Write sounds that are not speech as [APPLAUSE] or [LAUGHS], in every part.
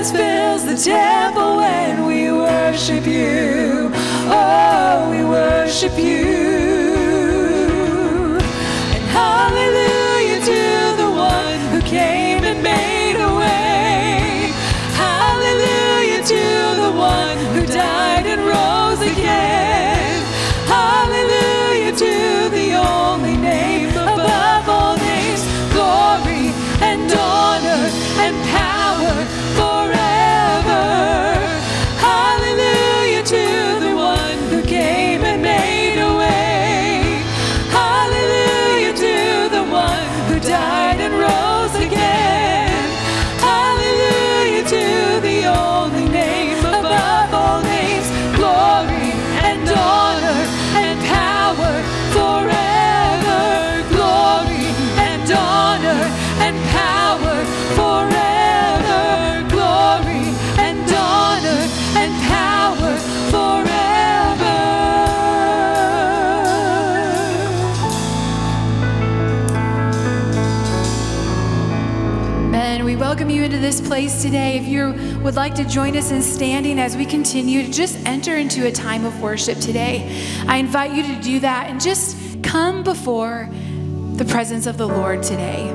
presence fills the temple when we worship you. Oh, we worship you. place today, if you would like to join us in standing as we continue to just enter into a time of worship today, I invite you to do that and just come before the presence of the Lord today.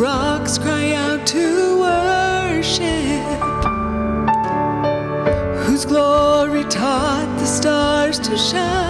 rocks cry 不舍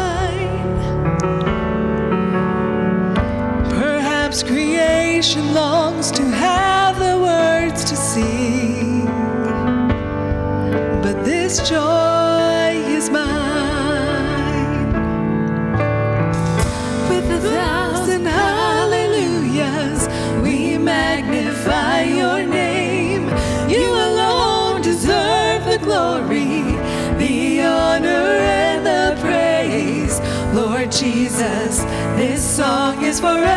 is forever.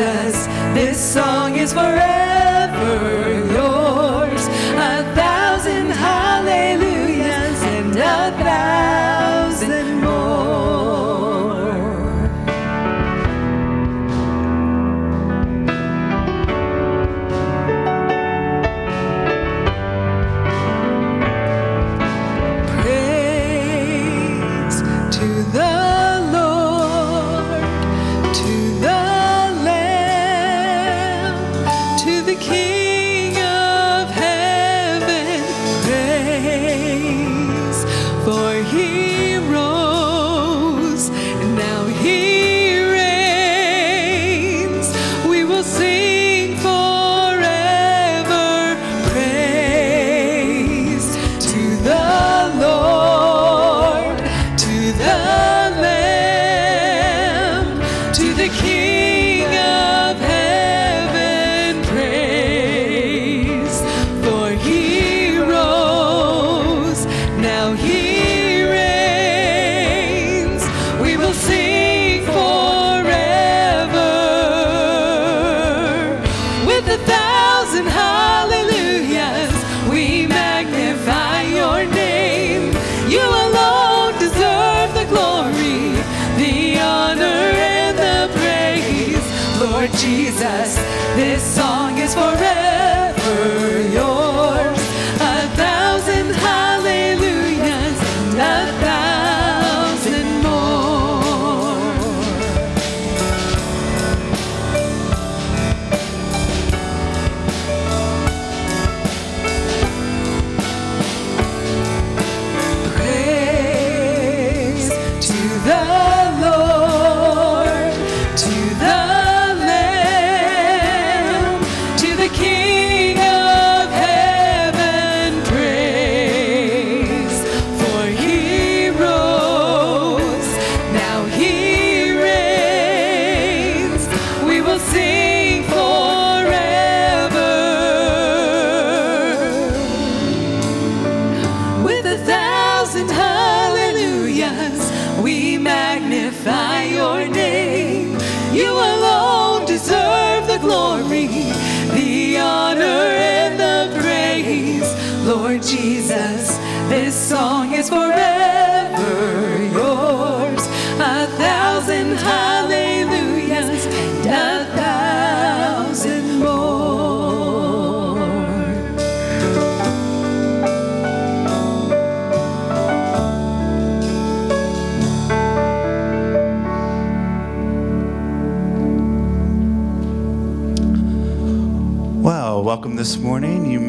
Jesus. This song is forever.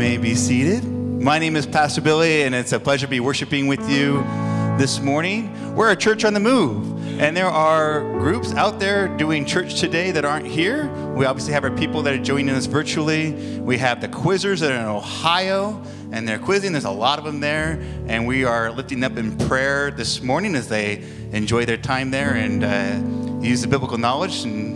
May be seated. My name is Pastor Billy, and it's a pleasure to be worshiping with you this morning. We're a church on the move, and there are groups out there doing church today that aren't here. We obviously have our people that are joining us virtually. We have the quizzers that are in Ohio, and they're quizzing. There's a lot of them there, and we are lifting up in prayer this morning as they enjoy their time there and uh, use the biblical knowledge and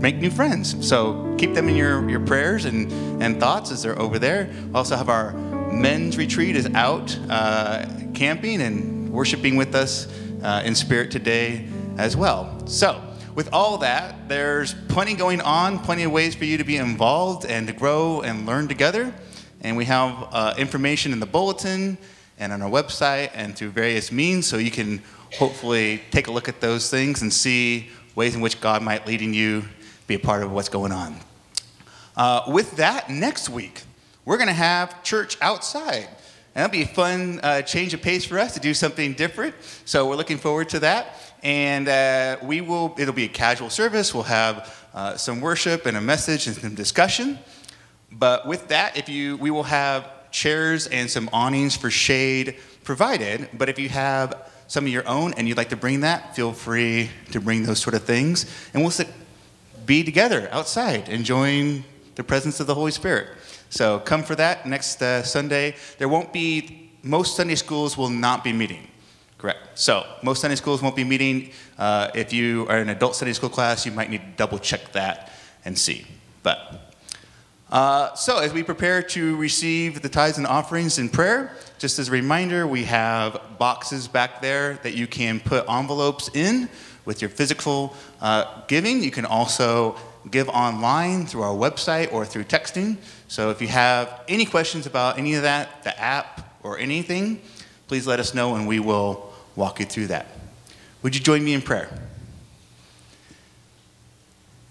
make new friends. So keep them in your, your prayers and, and thoughts as they're over there. Also have our men's retreat is out uh, camping and worshiping with us uh, in spirit today as well. So with all that, there's plenty going on, plenty of ways for you to be involved and to grow and learn together. And we have uh, information in the bulletin and on our website and through various means so you can hopefully take a look at those things and see ways in which God might be leading you be a part of what's going on. Uh, with that, next week, we're going to have church outside. And that'll be a fun uh, change of pace for us to do something different. So we're looking forward to that. And uh, we will, it'll be a casual service. We'll have uh, some worship and a message and some discussion. But with that, if you, we will have chairs and some awnings for shade provided. But if you have some of your own and you'd like to bring that, feel free to bring those sort of things. And we'll sit be together outside enjoying the presence of the Holy Spirit. So come for that next uh, Sunday. There won't be, most Sunday schools will not be meeting. Correct. So most Sunday schools won't be meeting. Uh, if you are an adult Sunday school class, you might need to double check that and see. But uh, so as we prepare to receive the tithes and offerings in prayer, just as a reminder, we have boxes back there that you can put envelopes in with your physical uh, giving. You can also give online through our website or through texting. So if you have any questions about any of that, the app or anything, please let us know and we will walk you through that. Would you join me in prayer?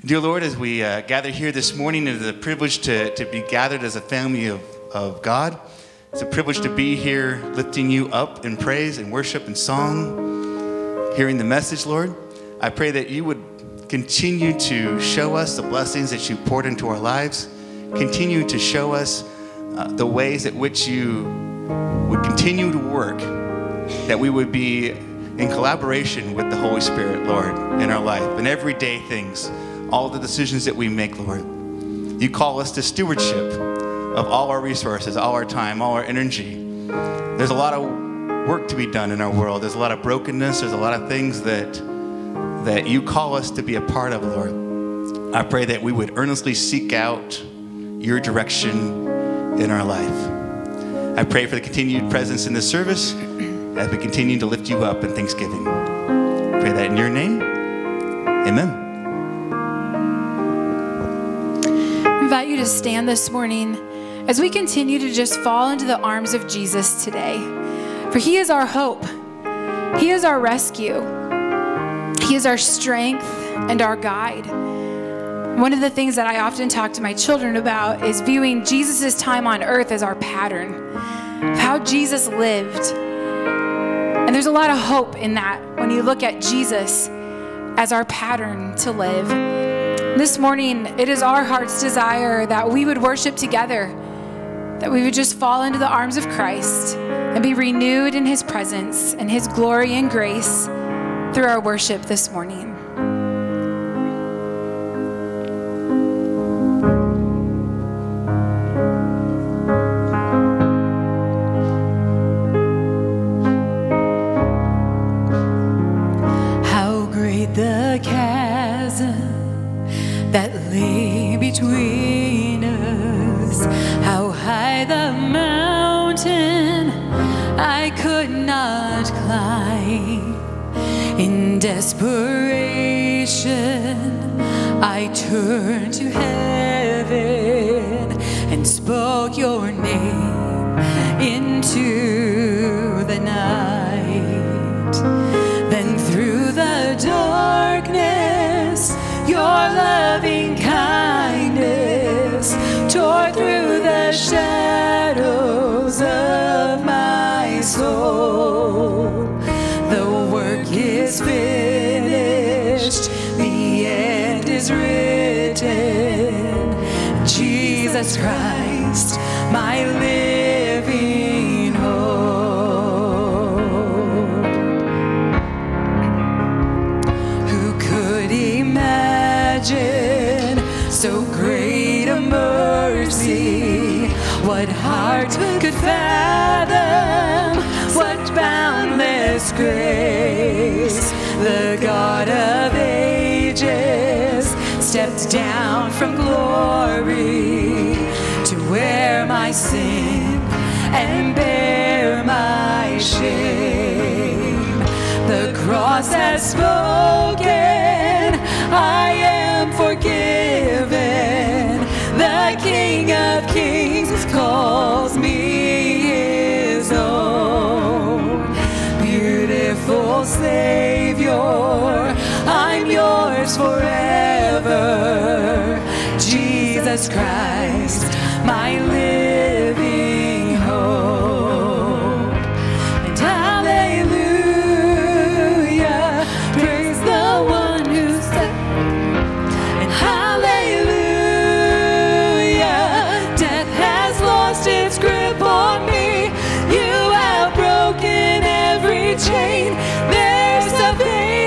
Dear Lord, as we uh, gather here this morning, it is a privilege to, to be gathered as a family of, of God. It's a privilege to be here lifting you up in praise and worship and song, hearing the message, Lord. I pray that you would continue to show us the blessings that you poured into our lives, continue to show us uh, the ways at which you would continue to work, that we would be in collaboration with the Holy Spirit, Lord, in our life, and everyday things, all the decisions that we make, Lord. You call us to stewardship of all our resources, all our time, all our energy. There's a lot of work to be done in our world. There's a lot of brokenness. There's a lot of things that that you call us to be a part of, Lord. I pray that we would earnestly seek out your direction in our life. I pray for the continued presence in this service as we continue to lift you up in thanksgiving. Pray that in your name. Amen. I invite you to stand this morning as we continue to just fall into the arms of Jesus today. For he is our hope, he is our rescue, he is our strength and our guide. One of the things that I often talk to my children about is viewing Jesus' time on earth as our pattern of how Jesus lived. And there's a lot of hope in that when you look at Jesus as our pattern to live. This morning, it is our heart's desire that we would worship together, that we would just fall into the arms of Christ and be renewed in his presence and his glory and grace through our worship this morning. How great the chasm that lay between us. How the mountain I could not climb. In desperation, I turned to heaven and spoke your name. In Christ, my living hope. Who could imagine so great a mercy? What heart could fathom? What boundless grace? The God of ages stepped down from glory my sin and bear my shame. The cross has spoken, I am forgiven. The King of Kings calls me his own. Beautiful Savior, I'm yours forever. Jesus Christ, my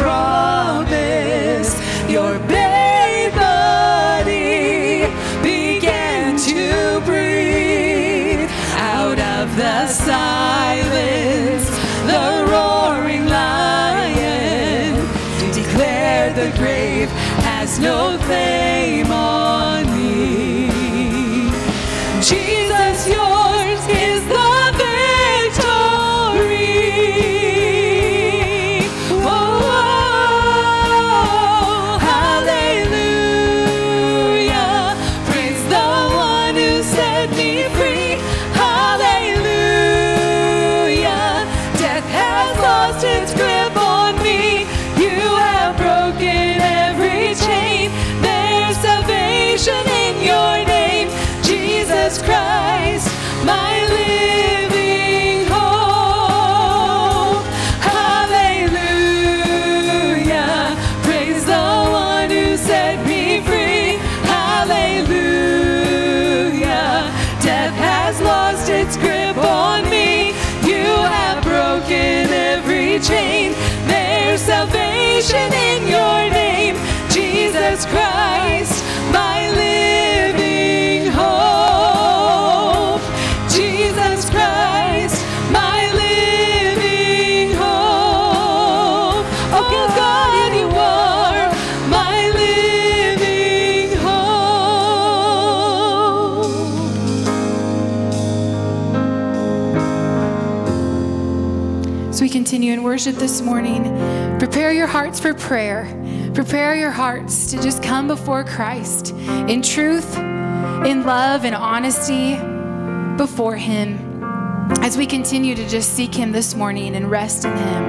promise. Your body began to breathe out of the silence. The roaring lion declared the grave has no in your name, Jesus Christ, my living hope. Jesus Christ, my living hope. Oh, God, you are my living hope. As we continue in worship this morning, your hearts for prayer. Prepare your hearts to just come before Christ in truth, in love, and honesty before Him as we continue to just seek Him this morning and rest in Him.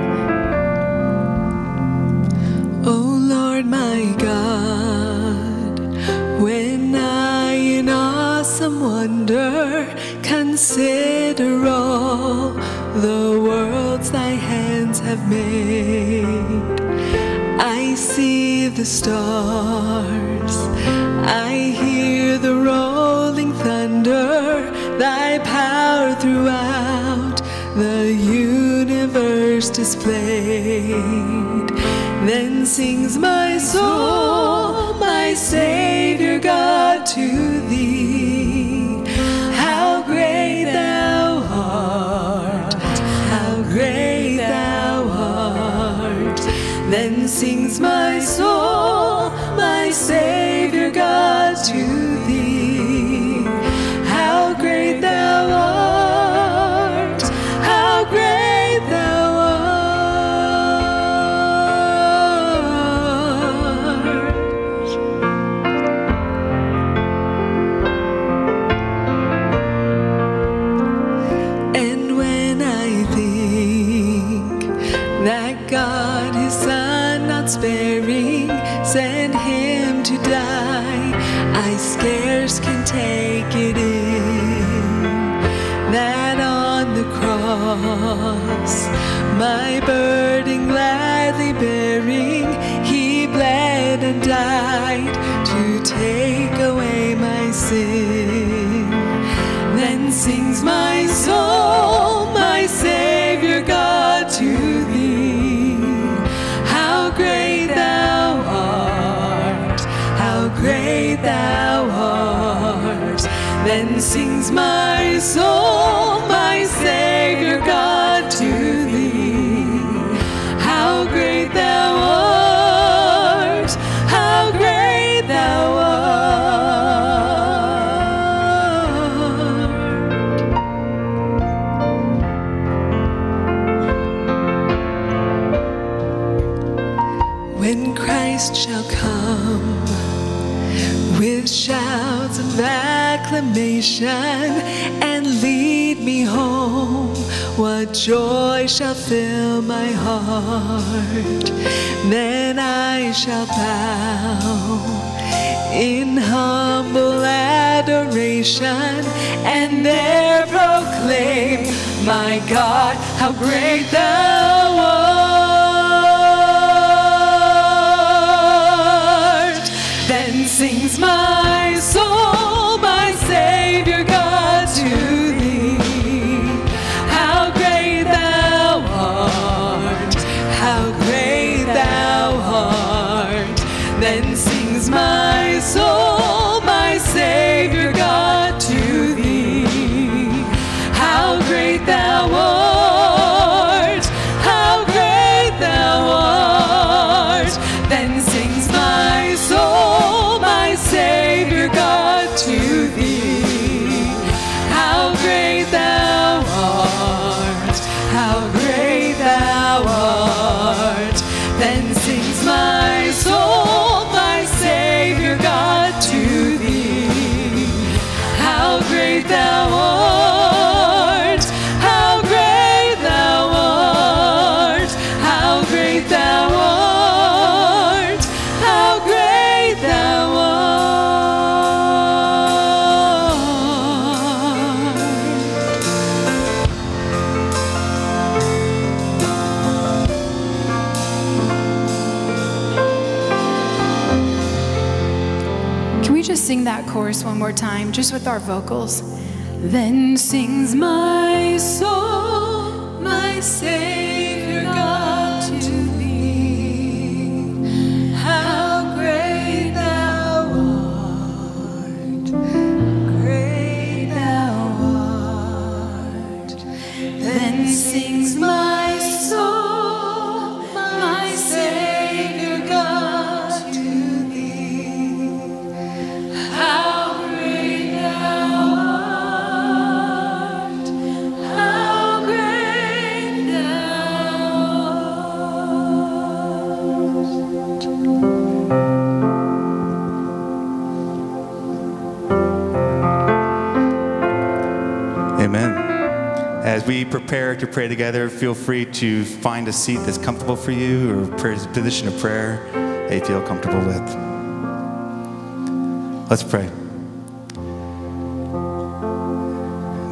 Oh Lord my God, when I in awesome wonder consider all the worlds thy hands have made, the stars. I hear the rolling thunder, thy power throughout the universe displayed. Then sings my soul. Take it in. That on the cross, my burden my soul, my Savior God, to thee. How great thou art, how great thou art. When Christ shall come with shouts of acclamation what joy shall fill my heart? Then I shall bow in humble adoration and there proclaim, My God, how great thou art. Then sings my one more time, just with our vocals? Then sings my soul, my Savior pray together, feel free to find a seat that's comfortable for you or prayer, position of prayer that you feel comfortable with. Let's pray.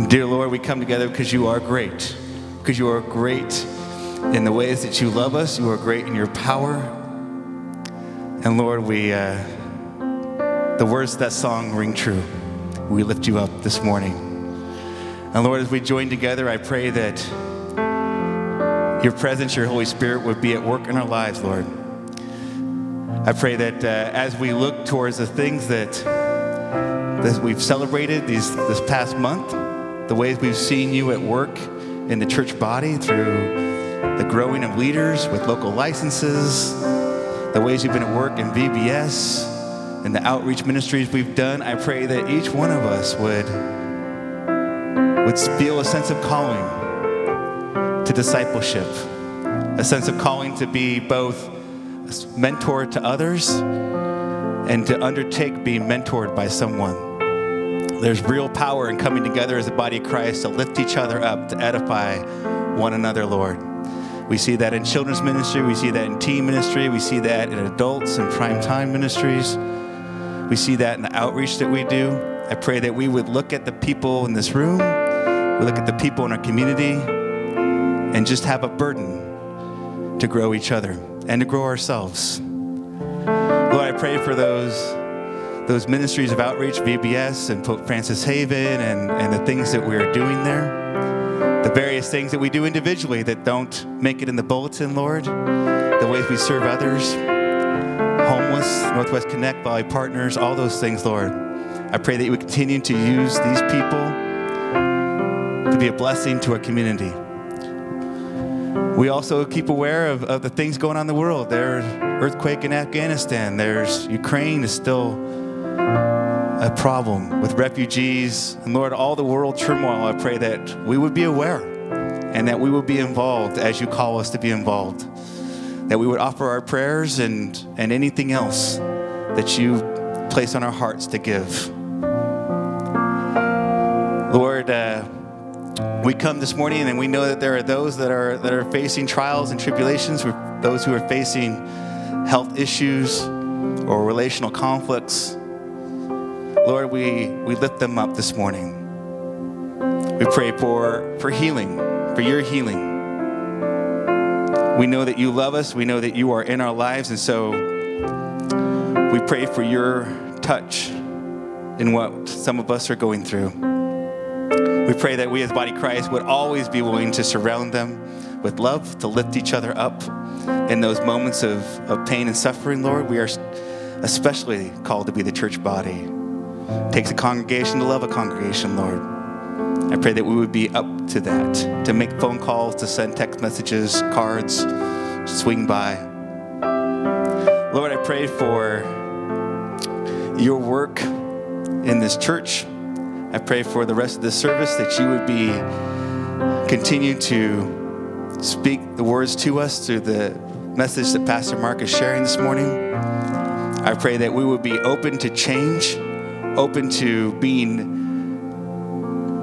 Dear Lord, we come together because you are great, because you are great in the ways that you love us. You are great in your power. And Lord, we, uh, the words of that song ring true. We lift you up this morning. And Lord, as we join together, I pray that your presence, your Holy Spirit would be at work in our lives, Lord. I pray that uh, as we look towards the things that, that we've celebrated these, this past month, the ways we've seen you at work in the church body through the growing of leaders with local licenses, the ways you've been at work in VBS, and the outreach ministries we've done, I pray that each one of us would, would feel a sense of calling discipleship, a sense of calling to be both mentor to others and to undertake being mentored by someone. There's real power in coming together as a body of Christ to lift each other up, to edify one another, Lord. We see that in children's ministry, we see that in teen ministry, we see that in adults and prime time ministries. We see that in the outreach that we do. I pray that we would look at the people in this room, we look at the people in our community, and just have a burden to grow each other and to grow ourselves. Lord, I pray for those those ministries of outreach, VBS and Pope Francis Haven, and, and the things that we are doing there. The various things that we do individually that don't make it in the bulletin, Lord. The ways we serve others, homeless, Northwest Connect, Valley Partners, all those things, Lord. I pray that you would continue to use these people to be a blessing to our community. We also keep aware of, of the things going on in the world. There's earthquake in Afghanistan. There's Ukraine is still a problem with refugees. And Lord, all the world turmoil, I pray that we would be aware and that we would be involved as you call us to be involved. That we would offer our prayers and, and anything else that you place on our hearts to give. Lord, uh, we come this morning and we know that there are those that are, that are facing trials and tribulations, those who are facing health issues or relational conflicts. Lord, we, we lift them up this morning. We pray for, for healing, for your healing. We know that you love us. We know that you are in our lives. And so we pray for your touch in what some of us are going through. We pray that we as Body Christ would always be willing to surround them with love, to lift each other up in those moments of, of pain and suffering, Lord. We are especially called to be the church body. It takes a congregation to love a congregation, Lord. I pray that we would be up to that, to make phone calls, to send text messages, cards, swing by. Lord, I pray for your work in this church. I pray for the rest of the service that you would be continue to speak the words to us through the message that Pastor Mark is sharing this morning. I pray that we would be open to change open to being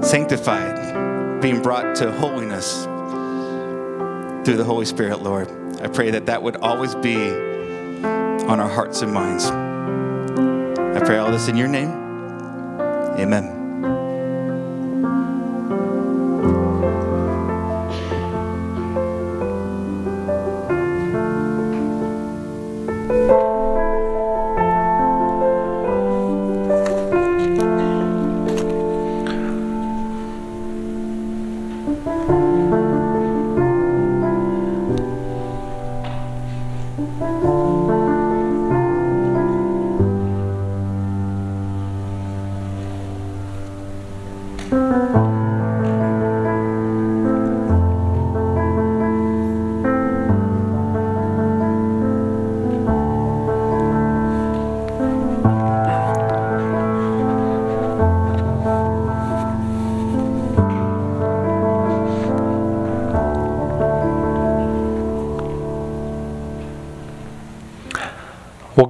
sanctified, being brought to holiness through the Holy Spirit, Lord. I pray that that would always be on our hearts and minds. I pray all this in your name. Amen.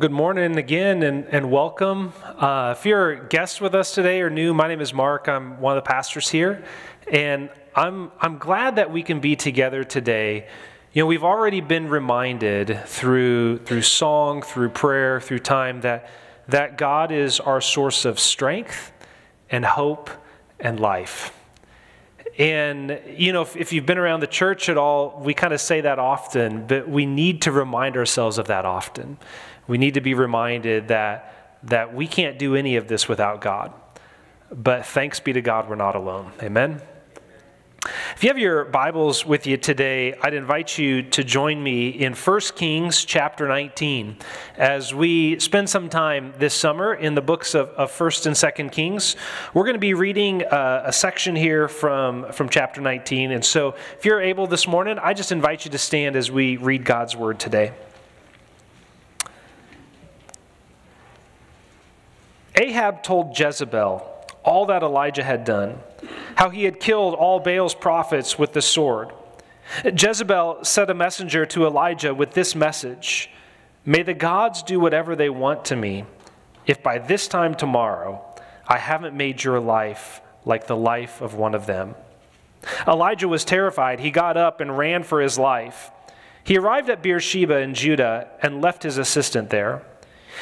Good morning again and, and welcome. Uh, if you're a guest with us today or new, my name is Mark. I'm one of the pastors here. And I'm, I'm glad that we can be together today. You know, we've already been reminded through, through song, through prayer, through time that, that God is our source of strength and hope and life. And, you know, if, if, you've been around the church at all, we kind of say that often, but we need to remind ourselves of that often. We need to be reminded that, that we can't do any of this without God. But thanks be to God, we're not alone. Amen? If you have your Bibles with you today, I'd invite you to join me in 1 Kings chapter 19 as we spend some time this summer in the books of, of 1st and 2nd Kings. We're going to be reading a, a section here from, from chapter 19. And so if you're able this morning, I just invite you to stand as we read God's word today. Ahab told Jezebel all that Elijah had done how he had killed all Baal's prophets with the sword. Jezebel sent a messenger to Elijah with this message May the gods do whatever they want to me, if by this time tomorrow I haven't made your life like the life of one of them. Elijah was terrified. He got up and ran for his life. He arrived at Beersheba in Judah and left his assistant there.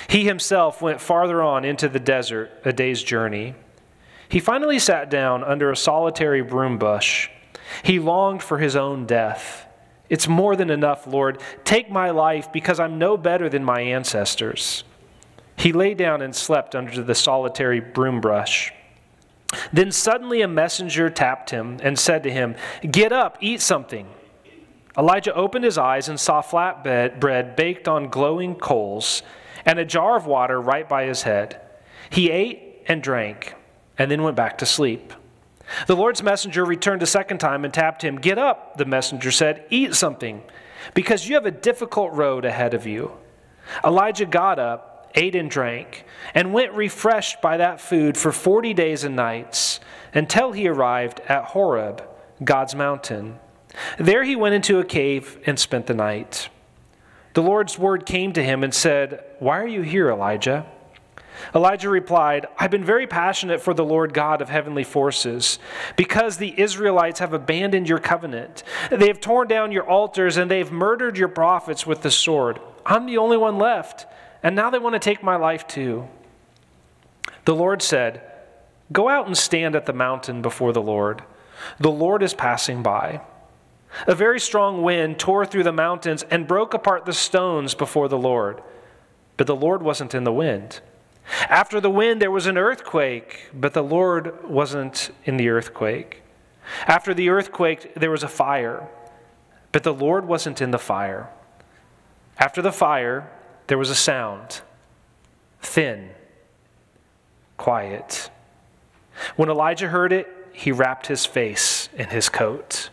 He himself went farther on into the desert, a day's journey. He finally sat down under a solitary broom bush. He longed for his own death. It's more than enough, Lord. Take my life because I'm no better than my ancestors. He lay down and slept under the solitary broom brush. Then suddenly a messenger tapped him and said to him, Get up, eat something. Elijah opened his eyes and saw flatbread bread baked on glowing coals and a jar of water right by his head. He ate and drank and then went back to sleep. The Lord's messenger returned a second time and tapped him. Get up, the messenger said, eat something, because you have a difficult road ahead of you. Elijah got up, ate and drank, and went refreshed by that food for 40 days and nights until he arrived at Horeb, God's mountain. There he went into a cave and spent the night. The Lord's word came to him and said, Why are you here, Elijah? Elijah replied, I've been very passionate for the Lord God of heavenly forces, because the Israelites have abandoned your covenant. They have torn down your altars and they've murdered your prophets with the sword. I'm the only one left, and now they want to take my life too. The Lord said, Go out and stand at the mountain before the Lord. The Lord is passing by. A very strong wind tore through the mountains and broke apart the stones before the Lord. But the Lord wasn't in the wind. After the wind, there was an earthquake, but the Lord wasn't in the earthquake. After the earthquake, there was a fire, but the Lord wasn't in the fire. After the fire, there was a sound thin, quiet. When Elijah heard it, he wrapped his face in his coat.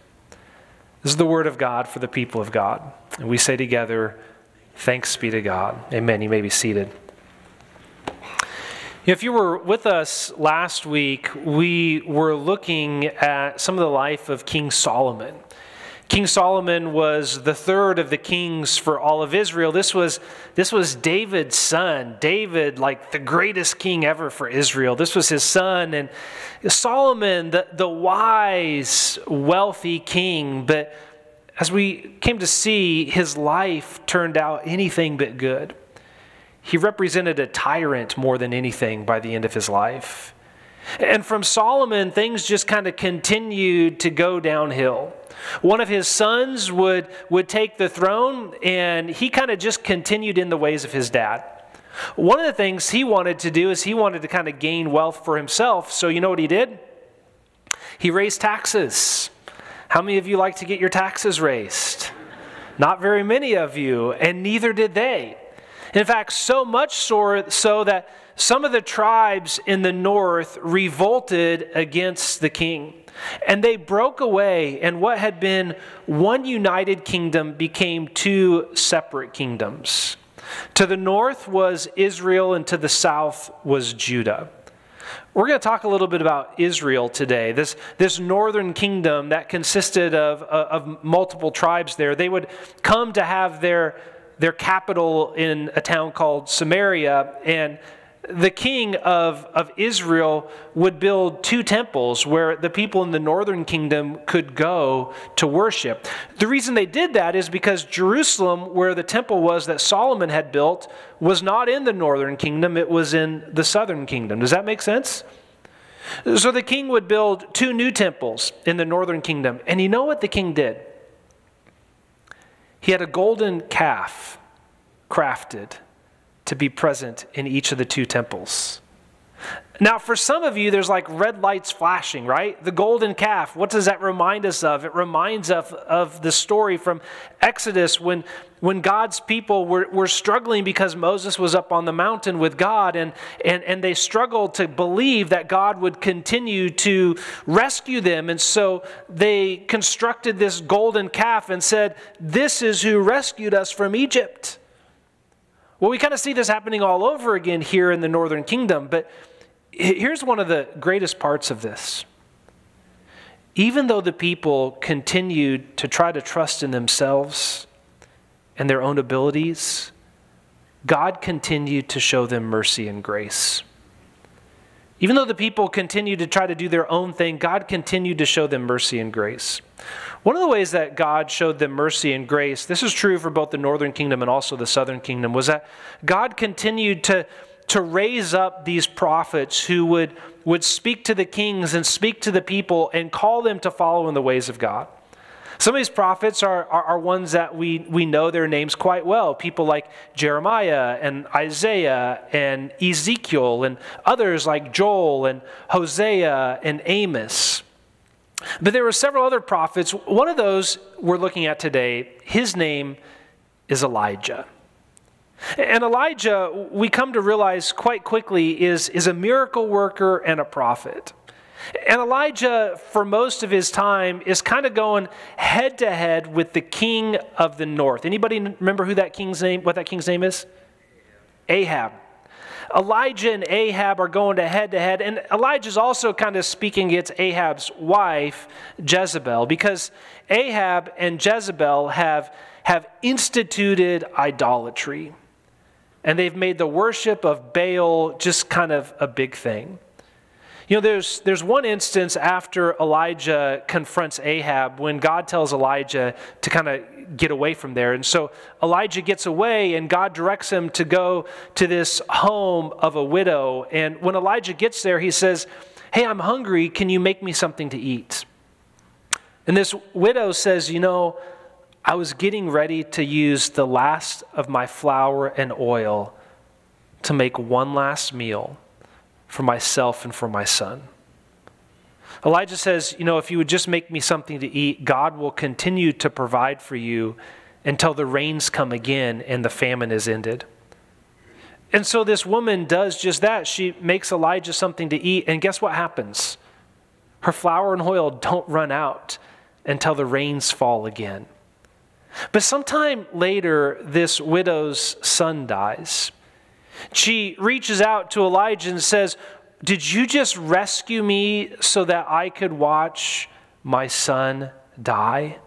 This is the word of God for the people of God. And we say together, Thanks be to God. Amen. You may be seated. If you were with us last week, we were looking at some of the life of King Solomon. King Solomon was the third of the kings for all of Israel. This was, this was David's son. David, like the greatest king ever for Israel. This was his son. And Solomon, the, the wise, wealthy king. But as we came to see, his life turned out anything but good. He represented a tyrant more than anything by the end of his life. And from Solomon, things just kind of continued to go downhill. One of his sons would, would take the throne, and he kind of just continued in the ways of his dad. One of the things he wanted to do is he wanted to kind of gain wealth for himself. So, you know what he did? He raised taxes. How many of you like to get your taxes raised? Not very many of you, and neither did they. In fact, so much so, so that some of the tribes in the north revolted against the king. And they broke away, and what had been one united kingdom became two separate kingdoms. To the north was Israel, and to the south was Judah. We're going to talk a little bit about Israel today. This, this northern kingdom that consisted of, uh, of multiple tribes there, they would come to have their their capital in a town called Samaria. And the king of, of Israel would build two temples where the people in the northern kingdom could go to worship. The reason they did that is because Jerusalem, where the temple was that Solomon had built, was not in the northern kingdom, it was in the southern kingdom. Does that make sense? So the king would build two new temples in the northern kingdom. And you know what the king did? He had a golden calf crafted to be present in each of the two temples. Now, for some of you, there's like red lights flashing, right? The golden calf, what does that remind us of? It reminds us of, of the story from Exodus when, when God's people were, were struggling because Moses was up on the mountain with God, and, and, and they struggled to believe that God would continue to rescue them. And so they constructed this golden calf and said, This is who rescued us from Egypt. Well, we kind of see this happening all over again here in the northern kingdom, but Here's one of the greatest parts of this. Even though the people continued to try to trust in themselves and their own abilities, God continued to show them mercy and grace. Even though the people continued to try to do their own thing, God continued to show them mercy and grace. One of the ways that God showed them mercy and grace, this is true for both the northern kingdom and also the southern kingdom, was that God continued to to raise up these prophets who would, would speak to the kings and speak to the people and call them to follow in the ways of God. Some of these prophets are, are, are, ones that we, we know their names quite well. People like Jeremiah and Isaiah and Ezekiel and others like Joel and Hosea and Amos. But there were several other prophets. One of those we're looking at today, his name is Elijah. And Elijah, we come to realize quite quickly, is, is a miracle worker and a prophet. And Elijah, for most of his time, is kind of going head to head with the king of the north. Anybody remember who that king's name, what that king's name is? Ahab. Elijah and Ahab are going to head to head, and Elijah's also kind of speaking against Ahab's wife, Jezebel, because Ahab and Jezebel have, have instituted idolatry and they've made the worship of Baal just kind of a big thing. You know, there's, there's one instance after Elijah confronts Ahab when God tells Elijah to kind of get away from there. And so Elijah gets away, and God directs him to go to this home of a widow. And when Elijah gets there, he says, Hey, I'm hungry. Can you make me something to eat? And this widow says, You know, I was getting ready to use the last of my flour and oil to make one last meal for myself and for my son. Elijah says, You know, if you would just make me something to eat, God will continue to provide for you until the rains come again and the famine is ended. And so this woman does just that. She makes Elijah something to eat, and guess what happens? Her flour and oil don't run out until the rains fall again. But sometime later, this widow's son dies. She reaches out to Elijah and says, Did you just rescue me so that I could watch my son die?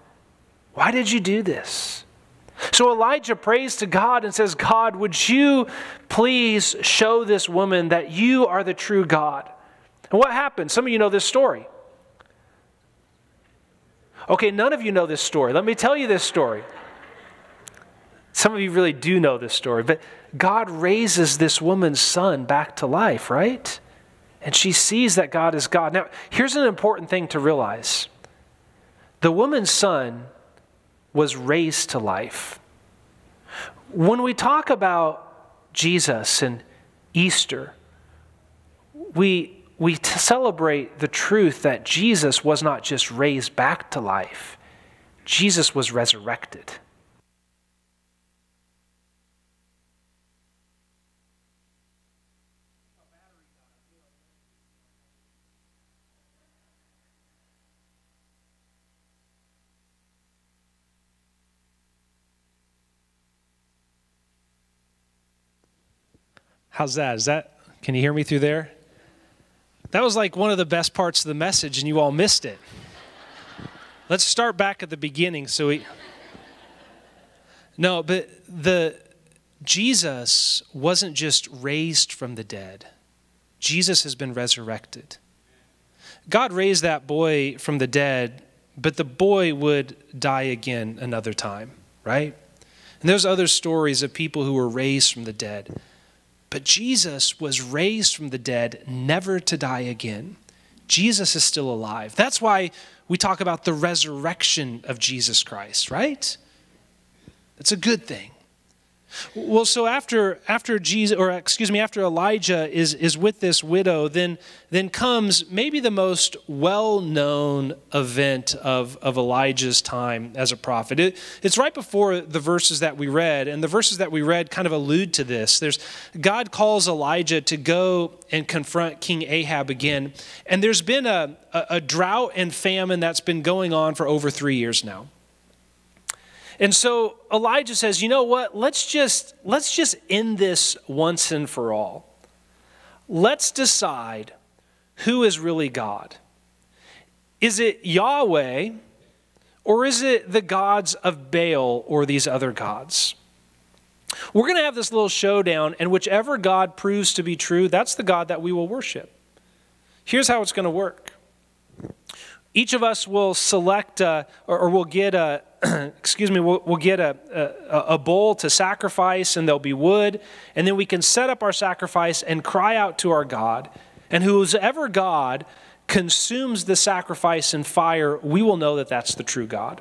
Why did you do this? So Elijah prays to God and says, God, would you please show this woman that you are the true God? And what happened? Some of you know this story. Okay, none of you know this story. Let me tell you this story. Some of you really do know this story, but God raises this woman's son back to life, right? And she sees that God is God. Now, here's an important thing to realize the woman's son was raised to life. When we talk about Jesus and Easter, we we celebrate the truth that Jesus was not just raised back to life, Jesus was resurrected. How's that? Is that can you hear me through there? That was like one of the best parts of the message, and you all missed it. Let's start back at the beginning. So we. No, but the Jesus wasn't just raised from the dead. Jesus has been resurrected. God raised that boy from the dead, but the boy would die again another time, right? And there's other stories of people who were raised from the dead. But Jesus was raised from the dead, never to die again. Jesus is still alive. That's why we talk about the resurrection of Jesus Christ, right? That's a good thing. Well, so after after Jesus, or excuse me, after Elijah is is with this widow, then then comes maybe the most well-known event of of Elijah's time as a prophet. It, it's right before the verses that we read, and the verses that we read kind of allude to this. There's God calls Elijah to go and confront King Ahab again, and there's been a, a, a drought and famine that's been going on for over three years now. And so Elijah says, "You know what? Let's just let's just end this once and for all. Let's decide who is really God. Is it Yahweh or is it the gods of Baal or these other gods?" We're going to have this little showdown, and whichever God proves to be true, that's the God that we will worship. Here's how it's going to work each of us will select or, or we'll get a, [CLEARS THROAT] excuse me, we'll, we'll get a, a, a, bowl to sacrifice and there'll be wood. And then we can set up our sacrifice and cry out to our God. And whoever God consumes the sacrifice in fire, we will know that that's the true God.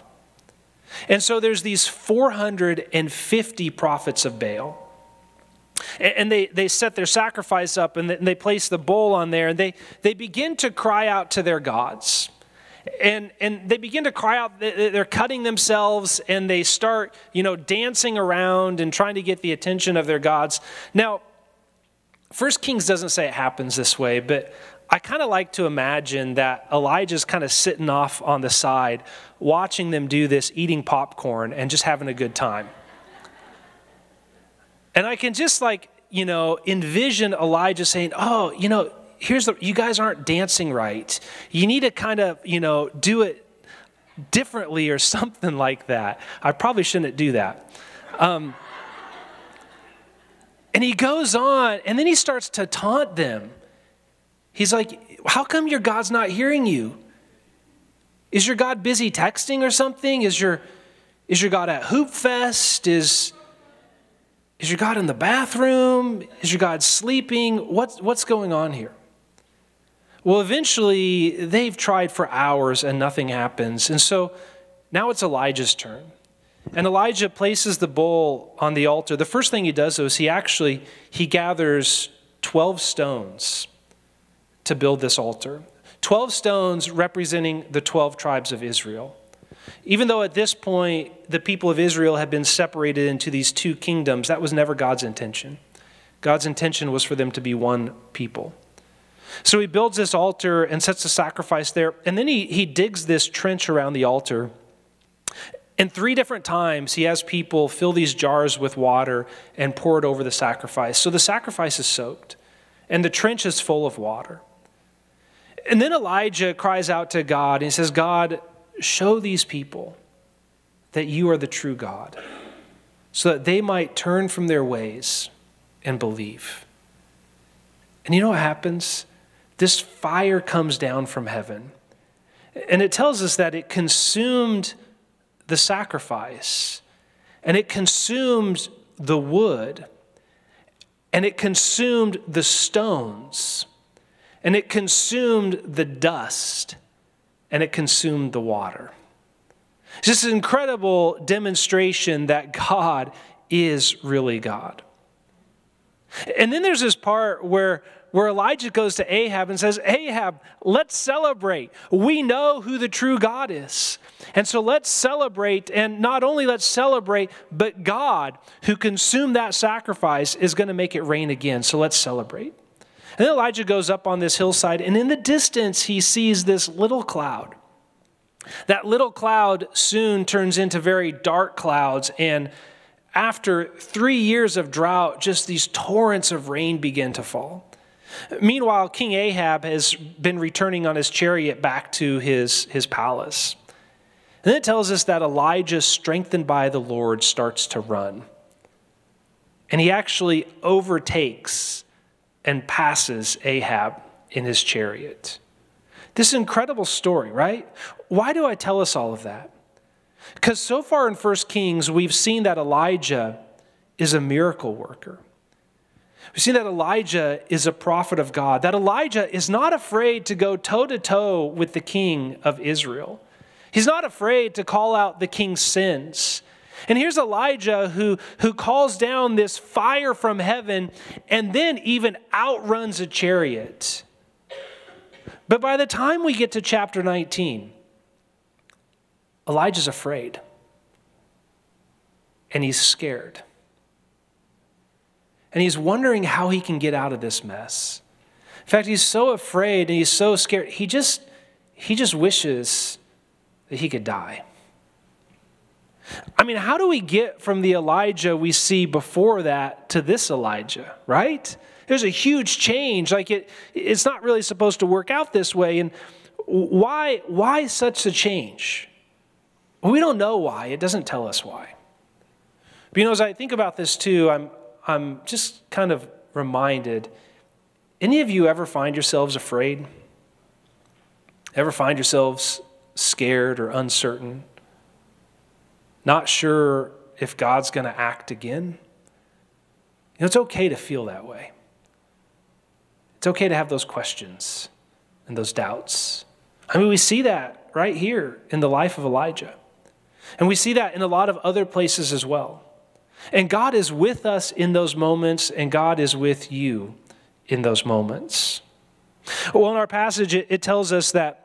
And so there's these 450 prophets of Baal. And they, they set their sacrifice up and they place the bowl on there and they, they begin to cry out to their gods and and they begin to cry out they're cutting themselves and they start you know dancing around and trying to get the attention of their gods. Now first kings doesn't say it happens this way but i kind of like to imagine that elijah's kind of sitting off on the side watching them do this eating popcorn and just having a good time. And i can just like you know envision elijah saying oh you know here's the you guys aren't dancing right. You need to kind of, you know, do it differently or [LAUGHS] something like that. I probably shouldn't do that. Um, and he goes on, and then he starts to taunt them. He's like, How come your God's not hearing you? Is your God busy texting or something? Is your, is your God at Hoop Fest? Is, is your God in the bathroom? Is your God sleeping? What's, what's going on here? Well, eventually, they've tried for hours and nothing happens. And so now it's Elijah's turn. And Elijah places the bowl on the altar. The first thing he does, though, is he actually he gathers 12 stones to build this altar. 12 stones representing the 12 tribes of Israel. Even though at this point the people of Israel had been separated into these two kingdoms, that was never God's intention. God's intention was for them to be one people. So he builds this altar and sets a sacrifice there. And then he, he digs this trench around the altar. And three different times, he has people fill these jars with water and pour it over the sacrifice. So the sacrifice is soaked, and the trench is full of water. And then Elijah cries out to God and he says, God, show these people that you are the true God, so that they might turn from their ways and believe. And you know what happens? This fire comes down from heaven. And it tells us that it consumed the sacrifice, and it consumed the wood, and it consumed the stones, and it consumed the dust, and it consumed the water. It's just an incredible demonstration that God is really God. And then there's this part where where Elijah goes to Ahab and says, Ahab, let's celebrate. We know who the true God is. And so let's celebrate. And not only let's celebrate, but God, who consumed that sacrifice, is going to make it rain again. So let's celebrate. And then Elijah goes up on this hillside, and in the distance, he sees this little cloud. That little cloud soon turns into very dark clouds, and after three years of drought, just these torrents of rain begin to fall. Meanwhile, King Ahab has been returning on his chariot back to his, his palace. And then it tells us that Elijah, strengthened by the Lord, starts to run. And he actually overtakes and passes Ahab in his chariot. This incredible story, right? Why do I tell us all of that? Because so far in 1 Kings, we've seen that Elijah is a miracle worker. We see that Elijah is a prophet of God, that Elijah is not afraid to go toe to toe with the king of Israel. He's not afraid to call out the king's sins. And here's Elijah who, who calls down this fire from heaven and then even outruns a chariot. But by the time we get to chapter 19, Elijah's afraid and he's scared. And he's wondering how he can get out of this mess. In fact, he's so afraid and he's so scared, he just, he just wishes that he could die. I mean, how do we get from the Elijah we see before that to this Elijah, right? There's a huge change. Like it, it's not really supposed to work out this way. And why, why such a change? We don't know why. It doesn't tell us why. But you know, as I think about this too, I'm, I'm just kind of reminded any of you ever find yourselves afraid? Ever find yourselves scared or uncertain? Not sure if God's going to act again? You know, it's okay to feel that way. It's okay to have those questions and those doubts. I mean, we see that right here in the life of Elijah. And we see that in a lot of other places as well. And God is with us in those moments, and God is with you in those moments. Well, in our passage, it, it tells us that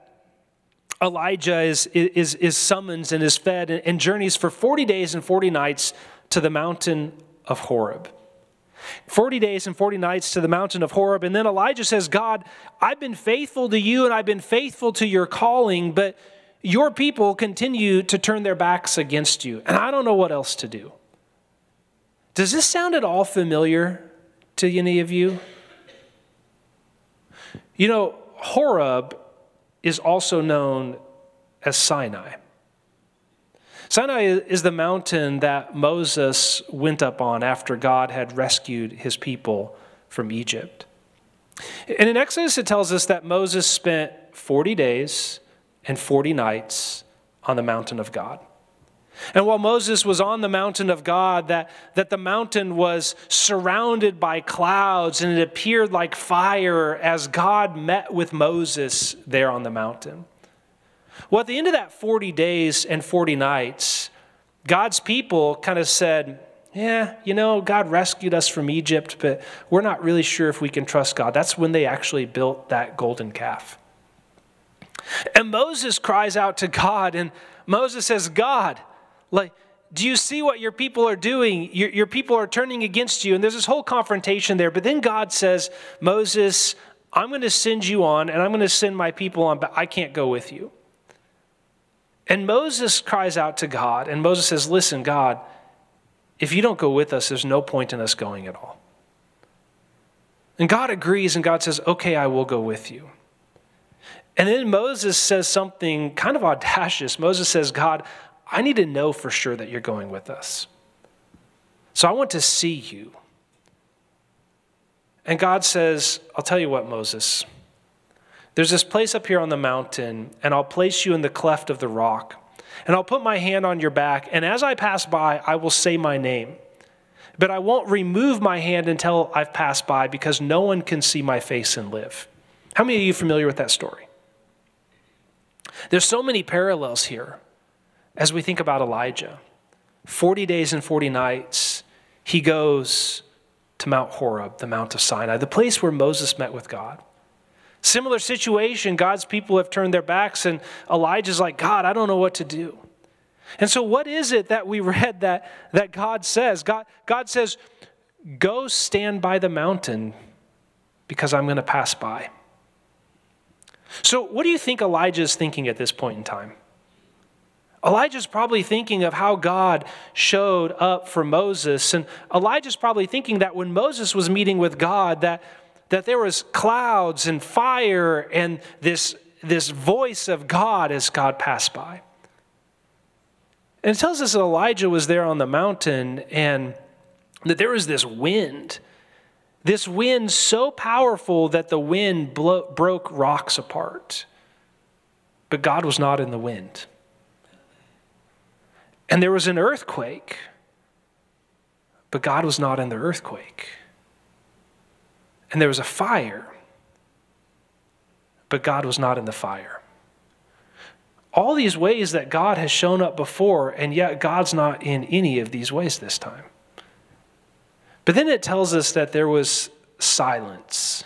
Elijah is, is, is summoned and is fed and, and journeys for 40 days and 40 nights to the mountain of Horeb. 40 days and 40 nights to the mountain of Horeb. And then Elijah says, God, I've been faithful to you and I've been faithful to your calling, but your people continue to turn their backs against you. And I don't know what else to do. Does this sound at all familiar to any of you? You know, Horeb is also known as Sinai. Sinai is the mountain that Moses went up on after God had rescued his people from Egypt. And in Exodus, it tells us that Moses spent 40 days and 40 nights on the mountain of God. And while Moses was on the mountain of God, that, that the mountain was surrounded by clouds and it appeared like fire as God met with Moses there on the mountain. Well, at the end of that 40 days and 40 nights, God's people kind of said, Yeah, you know, God rescued us from Egypt, but we're not really sure if we can trust God. That's when they actually built that golden calf. And Moses cries out to God, and Moses says, God, like, do you see what your people are doing? Your, your people are turning against you. And there's this whole confrontation there. But then God says, Moses, I'm going to send you on, and I'm going to send my people on, but I can't go with you. And Moses cries out to God, and Moses says, Listen, God, if you don't go with us, there's no point in us going at all. And God agrees, and God says, Okay, I will go with you. And then Moses says something kind of [LAUGHS] audacious. Moses says, God, I need to know for sure that you're going with us. So I want to see you. And God says, I'll tell you what, Moses. There's this place up here on the mountain, and I'll place you in the cleft of the rock. And I'll put my hand on your back, and as I pass by, I will say my name. But I won't remove my hand until I've passed by because no one can see my face and live. How many of you familiar with that story? There's so many parallels here as we think about Elijah. 40 days and 40 nights, he goes to Mount Horeb, the Mount of Sinai, the place where Moses met with God. Similar situation, God's people have turned their backs, and Elijah's like, God, I don't know what to do. And so, what is it that we [LAUGHS] read that, that God says? God, God says, Go stand by the mountain because I'm going to pass by. So, what do you think Elijah is thinking at this point in time? Elijah's probably thinking of how God showed up for Moses. And Elijah's probably thinking that when Moses was meeting with God, that, that there was clouds and fire and this, this voice of God as God passed by. And it tells us that Elijah was there on the mountain and that there was this wind. This wind so powerful that the wind blow, broke rocks apart. But God was not in the wind. And there was an earthquake, but God was not in the earthquake. And there was a fire, but God was not in the fire. all these ways that God has shown up before, and yet God's not in any of these ways this time. But then it tells us that there was silence.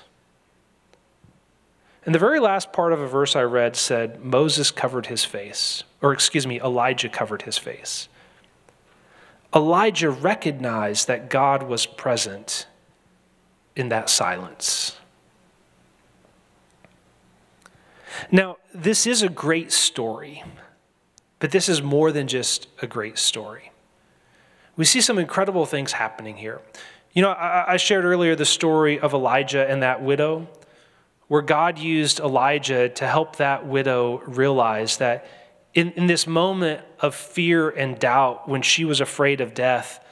And the very last part of a verse I read said, Moses covered his face, or excuse me, Elijah covered his face. Elijah recognized that God was present in that silence. Now, this is a great story, but this is more than just a great story. We see some incredible things happening here. You know, I, shared earlier the story of Elijah and that widow, where God used Elijah to help that widow realize that in, in this moment of fear and doubt, when she was afraid of death,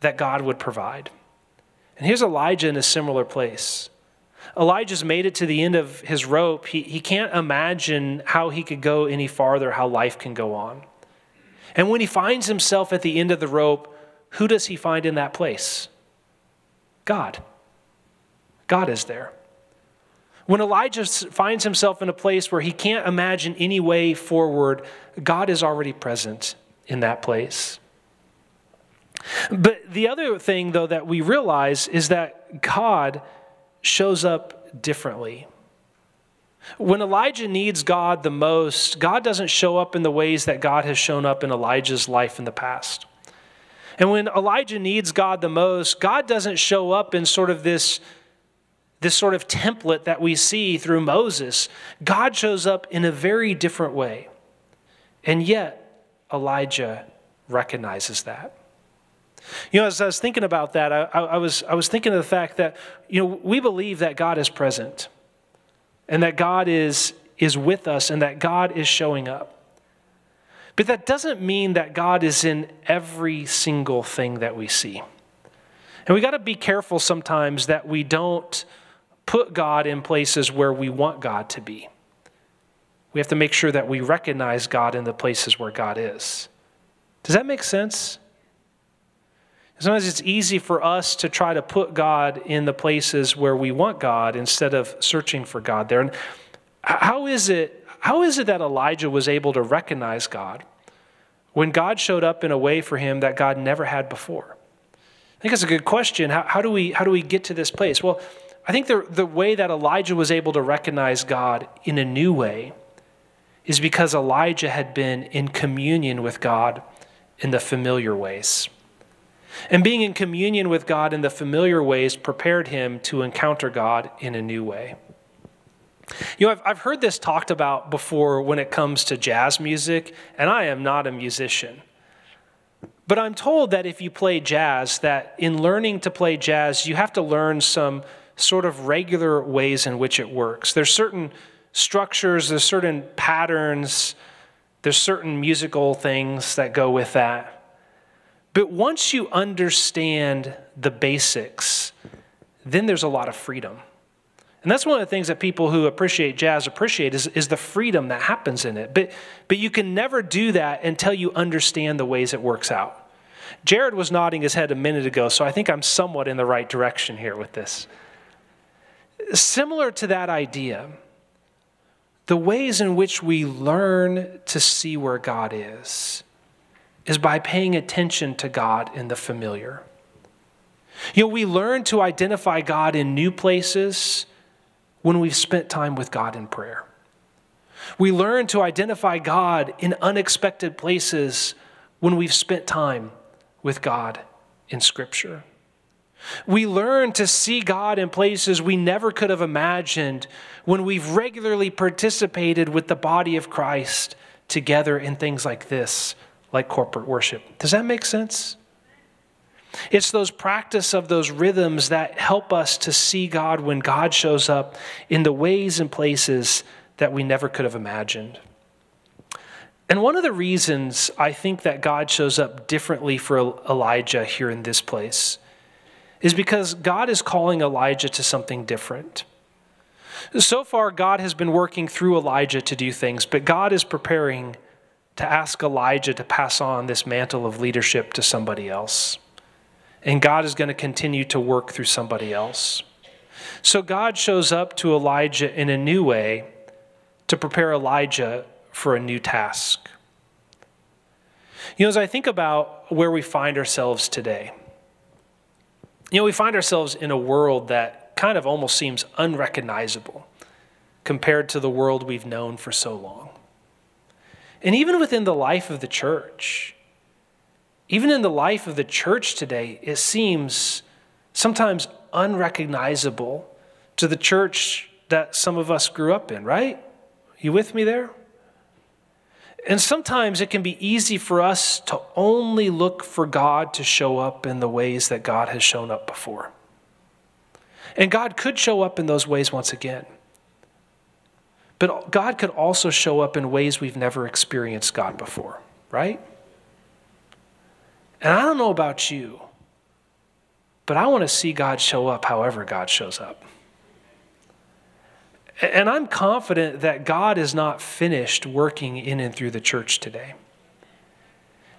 that God would provide. And here's Elijah in a similar place. Elijah's made it to the end of his rope. He, he can't imagine how he could go any farther, how life can go on. And when he finds himself at the end of the rope, who does he find in that place? God. God is there. When Elijah finds himself in a place where he can't imagine any way forward, God is already present in that place. But the other thing, though, that we realize is that God shows up differently. When Elijah needs God the most, God doesn't show up in the ways that God has shown up in Elijah's life in the past. And when Elijah needs God the most, God doesn't show up in sort of this, this sort of template that we see through Moses. God shows up in a very different way. And yet, Elijah recognizes that. You know, as I was thinking about that, I, I, was, I was thinking of the fact that, you know, we believe that God is present and that God is, is with us and that God is showing up. But that doesn't mean that God is in every single thing that we see. And we got to be careful sometimes that we don't put God in places where we want God to be. We have to make sure that we recognize God in the places where God is. Does that make sense? Sometimes it's easy for us to try to put God in the places where we want God instead of searching for God there. And how is it, how is it that Elijah was able to recognize God when God showed up in a way for him that God never had before? I think that's a good question. How, how, do, we, how do we get to this place? Well, I think the, the way that Elijah was able to recognize God in a new way is because Elijah had been in communion with God in the familiar ways. And being in communion with God in the familiar ways prepared him to encounter God in a new way. You know, I've, I've heard this talked about before when it comes to jazz music, and I am not a musician. But I'm told that if you play jazz, that in learning to play jazz, you have to learn some sort of regular ways in which it works. There's certain structures, there's certain patterns, there's certain musical things that go with that. But once you understand the basics, then there's a lot of freedom. And that's one of the things that people who appreciate jazz appreciate is, is the freedom that happens in it. But, but you can never do that until you understand the ways it works out. Jared was nodding his head a minute ago, so I think I'm somewhat in the right direction here with this. Similar to that idea, the ways in which we learn to see where God is is by paying attention to God in the familiar. You know, we learn to identify God in new places when we've spent time with God in prayer. We learn to identify God in unexpected places when we've spent time with God in Scripture. We learn to see God in places we never could have imagined when we've regularly participated with the body of Christ together in things like this like corporate worship. Does that make sense? It's those practice of those rhythms that help us to see God when God shows up in the ways and places that we never could have imagined. And one of the reasons I think that God shows up differently for Elijah here in this place is because God is calling Elijah to something different. So far, God has been working through Elijah to do things, but God is preparing to ask Elijah to pass on this mantle of leadership to somebody else. And God is going to continue to work through somebody else. So God shows up to Elijah in a new way to prepare Elijah for a new task. You know, as I think about where we find ourselves today, you know, we find ourselves in a world that kind of almost seems unrecognizable compared to the world we've known for so long. And even within the life of the church, even in the life of the church today, it seems sometimes unrecognizable to the church that some of us grew up in, right? You with me there? And sometimes it can be easy for us to only look for God to show up in the ways that God has shown up before. And God could show up in those ways once again. But God could also show up in ways we've never experienced God before, right? And I don't know about you, but I want to see God show up however God shows up. And I'm confident that God is not finished working in and through the church today.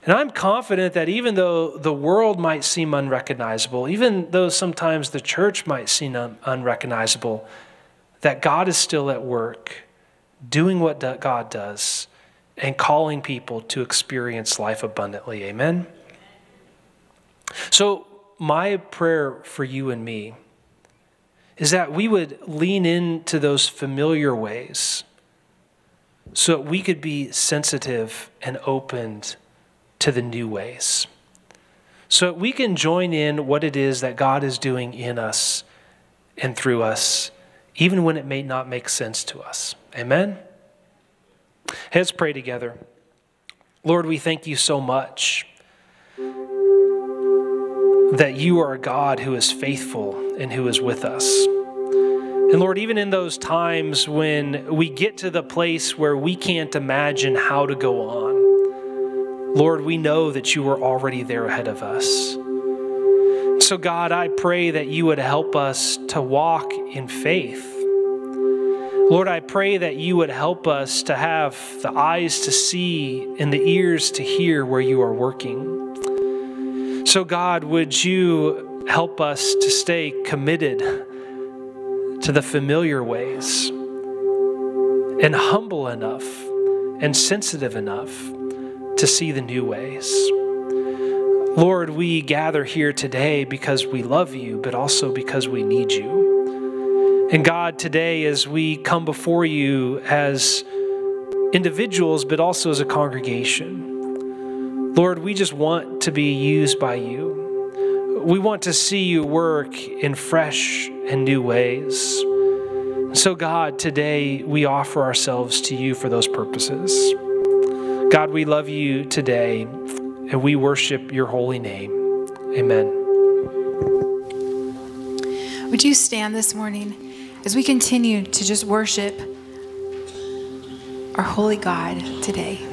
And I'm confident that even though the world might seem unrecognizable, even though sometimes the church might seem un- unrecognizable, that God is still at work, doing what God does, and calling people to experience life abundantly. Amen? So, my prayer for you and me is that we would lean into those familiar ways so that we could be sensitive and opened to the new ways. So that we can join in what it is that God is doing in us and through us, even when it may not make sense to us. Amen? Let's pray together. Lord, we thank you so much that you are a God who is faithful and who is with us. And Lord, even in those times when we get to the place where we can't imagine how to go on, Lord, we know that you are already there ahead of us. So, God, I pray that you would help us to walk in faith. Lord, I pray that you would help us to have the eyes to see and the ears to hear where you are working. So, God, would you help us to stay committed? to the familiar ways and humble enough and sensitive enough to see the new ways. Lord, we gather here today because we love you, but also because we need you. And God, today, as we come before you as individuals, but also as a congregation, Lord, we just want to be used by you. We want to see you work in fresh and new ways. So, God, today we offer ourselves to you for those purposes. God, we love you today and we worship your holy name. Amen. Would you stand this morning as we continue to just worship our holy God today?